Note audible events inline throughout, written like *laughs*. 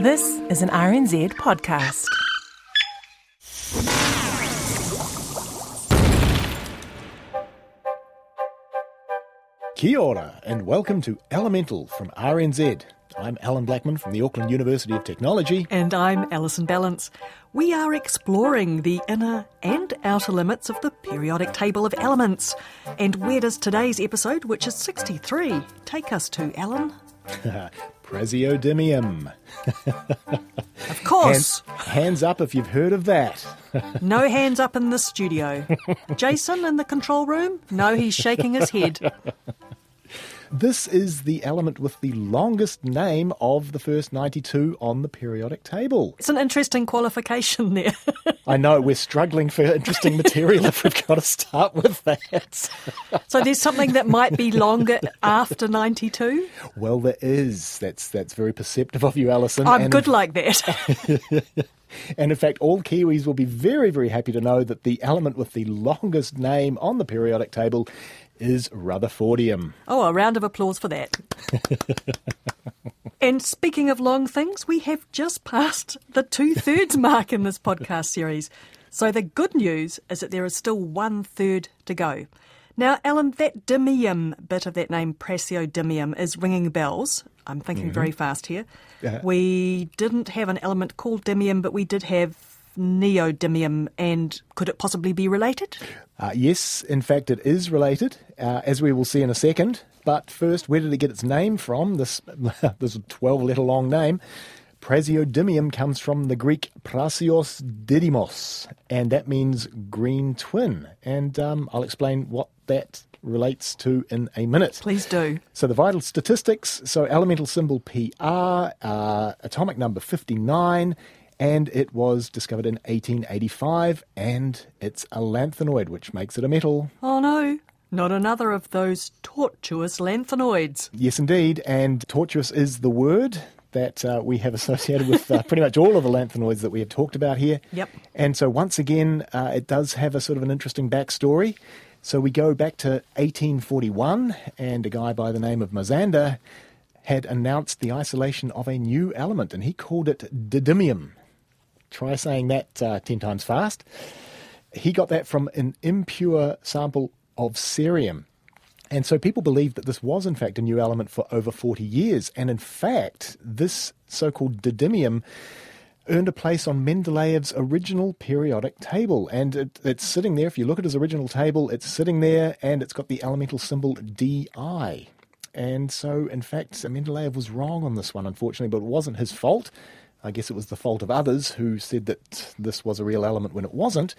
This is an RNZ podcast. Kia ora, and welcome to Elemental from RNZ. I'm Alan Blackman from the Auckland University of Technology. And I'm Alison Ballance. We are exploring the inner and outer limits of the periodic table of elements. And where does today's episode, which is 63, take us to, Alan? *laughs* Praseodymium. Of course. Hands, hands up if you've heard of that. *laughs* No hands up in the studio. Jason in the control room? No, he's shaking his head. This is the element with the longest name of the first 92 on the periodic table. It's an interesting qualification there. *laughs* I know we're struggling for interesting material if we've got to start with that. so there's something that might be longer after 92? Well, there is. That's that's very perceptive of you, Alison. I'm And good like that. *laughs* And in fact, all Kiwis will be very, very happy to know that the element with the longest name on the periodic table is Rutherfordium. Oh, a round of applause for that. *laughs* and speaking of long things, we have just passed the two thirds *laughs* mark in this podcast series. So the good news is that there is still one third to go. Now, Alan, that dymium bit of that name, praseodymium, is ringing bells. I'm thinking mm-hmm. very fast here. Yeah. We didn't have an element called dymium, but we did have neodymium. And could it possibly be related? Uh, yes, in fact, it is related, uh, as we will see in a second. But first, where did it get its name from? This *laughs* this twelve letter long name. Praseodymium comes from the Greek prasios didymos, and that means green twin. And um, I'll explain what that relates to in a minute. Please do. So the vital statistics, so elemental symbol PR, uh, atomic number 59, and it was discovered in 1885, and it's a lanthanoid, which makes it a metal. Oh no, not another of those tortuous lanthanoids. Yes, indeed, and tortuous is the word that uh, we have associated with uh, pretty much all of the lanthanoids that we have talked about here. Yep. And so once again, uh, it does have a sort of an interesting backstory. So we go back to 1841, and a guy by the name of Mosander had announced the isolation of a new element, and he called it didymium. Try saying that uh, 10 times fast. He got that from an impure sample of cerium. And so people believed that this was, in fact, a new element for over 40 years. And in fact, this so called didymium earned a place on Mendeleev's original periodic table. And it, it's sitting there. If you look at his original table, it's sitting there and it's got the elemental symbol Di. And so, in fact, Mendeleev was wrong on this one, unfortunately, but it wasn't his fault. I guess it was the fault of others who said that this was a real element when it wasn't.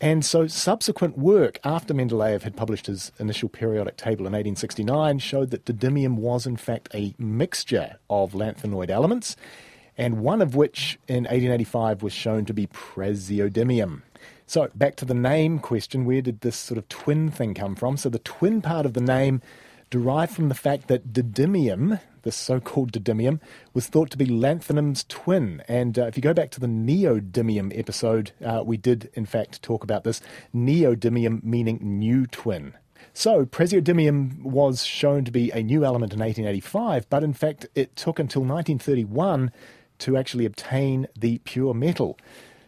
And so, subsequent work after Mendeleev had published his initial periodic table in 1869 showed that didymium was, in fact, a mixture of lanthanoid elements, and one of which in 1885 was shown to be praseodymium. So, back to the name question where did this sort of twin thing come from? So, the twin part of the name derived from the fact that didymium, this so called didymium, was thought to be lanthanum's twin. And uh, if you go back to the neodymium episode, uh, we did in fact talk about this. Neodymium meaning new twin. So, praseodymium was shown to be a new element in 1885, but in fact it took until 1931 to actually obtain the pure metal.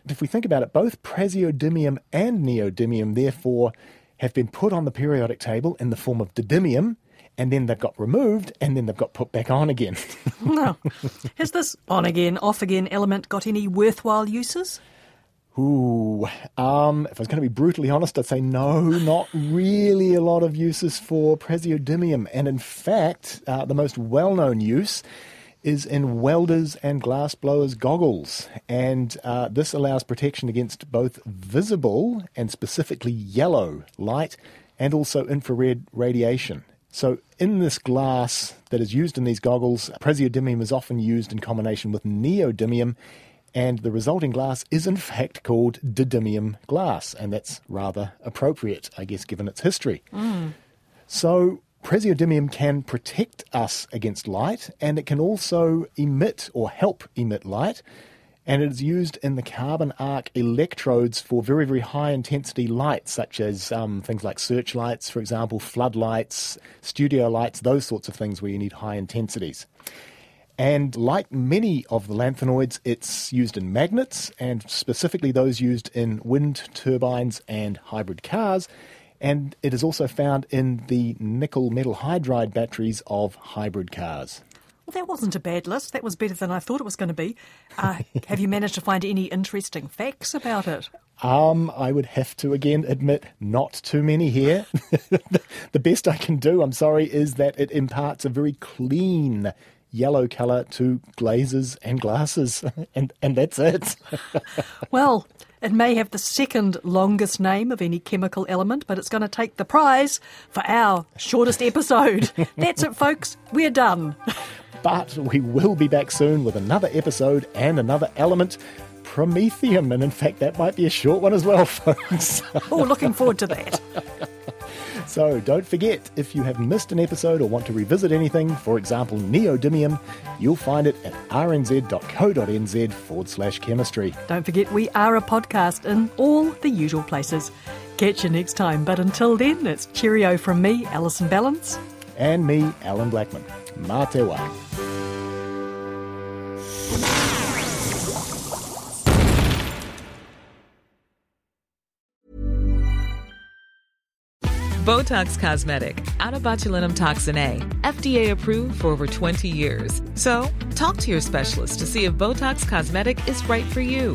If we think about it, both praseodymium and neodymium, therefore, have been put on the periodic table in the form of didymium, and then they've got removed, and then they've got put back on again. No. *laughs* *laughs* Has this on again, off again element got any worthwhile uses? Ooh, um, if I was going to be brutally honest, I'd say no, not really a lot of uses for praseodymium. And in fact, uh, the most well known use is in welders and glassblowers goggles. And uh, this allows protection against both visible and specifically yellow light and also infrared radiation. So, in this glass that is used in these goggles, praseodymium is often used in combination with neodymium, and the resulting glass is in fact called didymium glass, and that's rather appropriate, I guess, given its history. Hmm. So, praseodymium can protect us against light, and it can also emit or help emit light. And it is used in the carbon arc electrodes for very, very high intensity lights, such as um, things like searchlights, for example, floodlights, studio lights, those sorts of things where you need high intensities. And like many of the lanthanoids, it's used in magnets, and specifically those used in wind turbines and hybrid cars. And it is also found in the nickel metal hydride batteries of hybrid cars. Well, that wasn't a bad list. That was better than I thought it was going to be. Uh, *laughs* have you managed to find any interesting facts about it? Um, I would have to again admit, not too many here. *laughs* the best I can do, I'm sorry, is that it imparts a very clean yellow colour to glazes and glasses, *laughs* and and that's it. Well, it may have the second longest name of any chemical element, but it's going to take the prize for our shortest episode. That's it, folks. We're done. But we will be back soon with another episode and another element. Promethium, and in fact, that might be a short one as well, *laughs* folks. Oh, looking forward to that. *laughs* So don't forget, if you have missed an episode or want to revisit anything, for example, neodymium, you'll find it at rnz.co.nz forward slash chemistry. Don't forget, we are a podcast in all the usual places. Catch you next time, but until then, it's cheerio from me, Alison Ballance. And me, Alan Blackman. Mā te wā. Botox Cosmetic, out of botulinum toxin A, FDA approved for over 20 years. So, talk to your specialist to see if Botox Cosmetic is right for you.